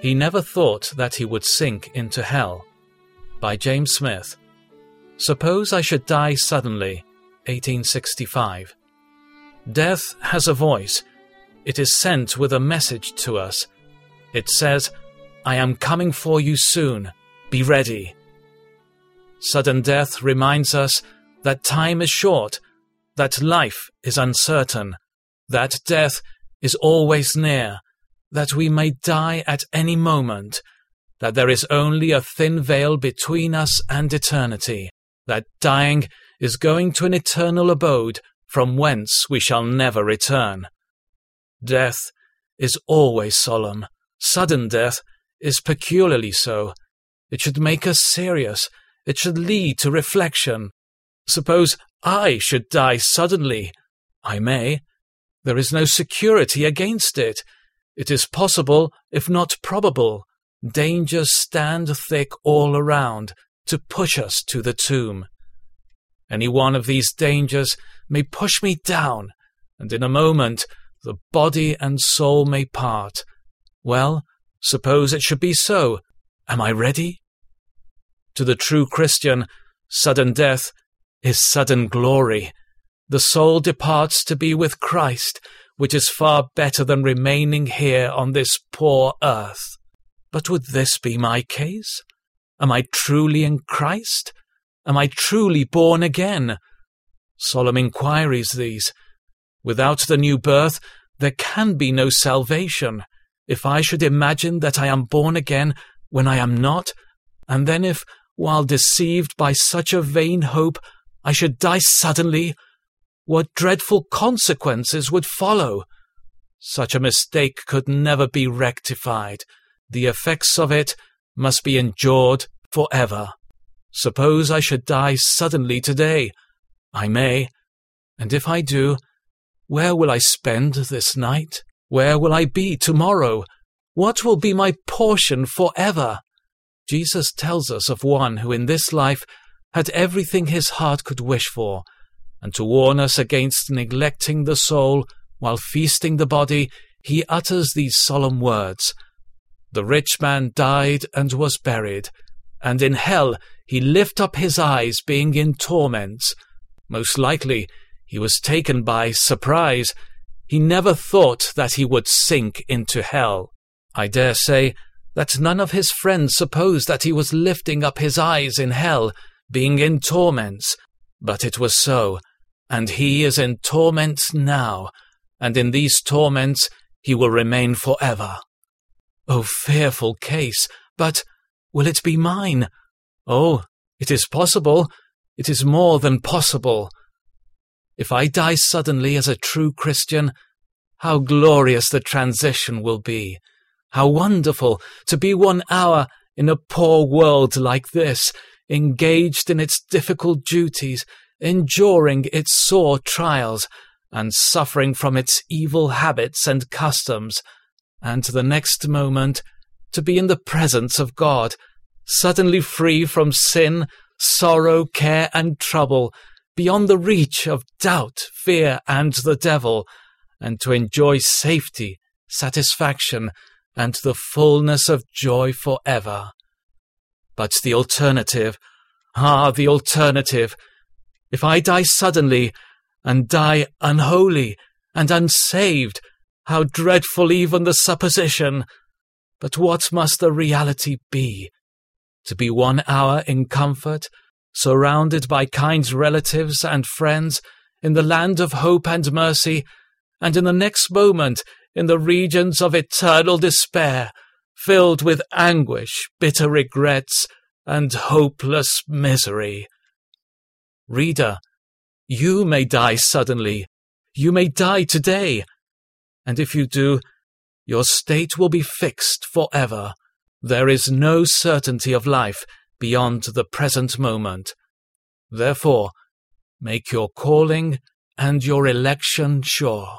He never thought that he would sink into hell. By James Smith. Suppose I should die suddenly. 1865. Death has a voice. It is sent with a message to us. It says, I am coming for you soon. Be ready. Sudden death reminds us that time is short, that life is uncertain, that death is always near, that we may die at any moment, that there is only a thin veil between us and eternity, that dying is going to an eternal abode from whence we shall never return. Death is always solemn. Sudden death is peculiarly so. It should make us serious. It should lead to reflection. Suppose I should die suddenly. I may. There is no security against it. It is possible, if not probable. Dangers stand thick all around to push us to the tomb. Any one of these dangers may push me down, and in a moment the body and soul may part. Well, suppose it should be so. Am I ready? To the true Christian, sudden death is sudden glory. The soul departs to be with Christ, which is far better than remaining here on this poor earth. But would this be my case? Am I truly in Christ? Am I truly born again? Solemn inquiries these. Without the new birth, there can be no salvation. If I should imagine that I am born again when I am not, and then if, while deceived by such a vain hope, I should die suddenly, what dreadful consequences would follow? Such a mistake could never be rectified. The effects of it must be endured for ever. Suppose I should die suddenly today. I may. And if I do, where will I spend this night? Where will I be tomorrow? What will be my portion forever? Jesus tells us of one who in this life had everything his heart could wish for, and to warn us against neglecting the soul while feasting the body, he utters these solemn words The rich man died and was buried, and in hell he lift up his eyes, being in torments. Most likely he was taken by surprise. He never thought that he would sink into hell. I dare say that none of his friends supposed that he was lifting up his eyes in hell, being in torments. But it was so, and he is in torments now, and in these torments he will remain forever. O oh, fearful case! But will it be mine? Oh, it is possible. It is more than possible. If I die suddenly as a true Christian, how glorious the transition will be. How wonderful to be one hour in a poor world like this, engaged in its difficult duties, enduring its sore trials, and suffering from its evil habits and customs, and the next moment to be in the presence of God, suddenly free from sin, sorrow, care, and trouble, beyond the reach of doubt, fear, and the devil, and to enjoy safety, satisfaction, and the fullness of joy for ever. But the alternative, ah, the alternative, if I die suddenly, and die unholy and unsaved, how dreadful even the supposition! But what must the reality be? To be one hour in comfort, surrounded by kind relatives and friends, in the land of hope and mercy, and in the next moment in the regions of eternal despair, filled with anguish, bitter regrets, and hopeless misery. Reader, you may die suddenly. You may die today. And if you do, your state will be fixed forever. There is no certainty of life beyond the present moment. Therefore, make your calling and your election sure.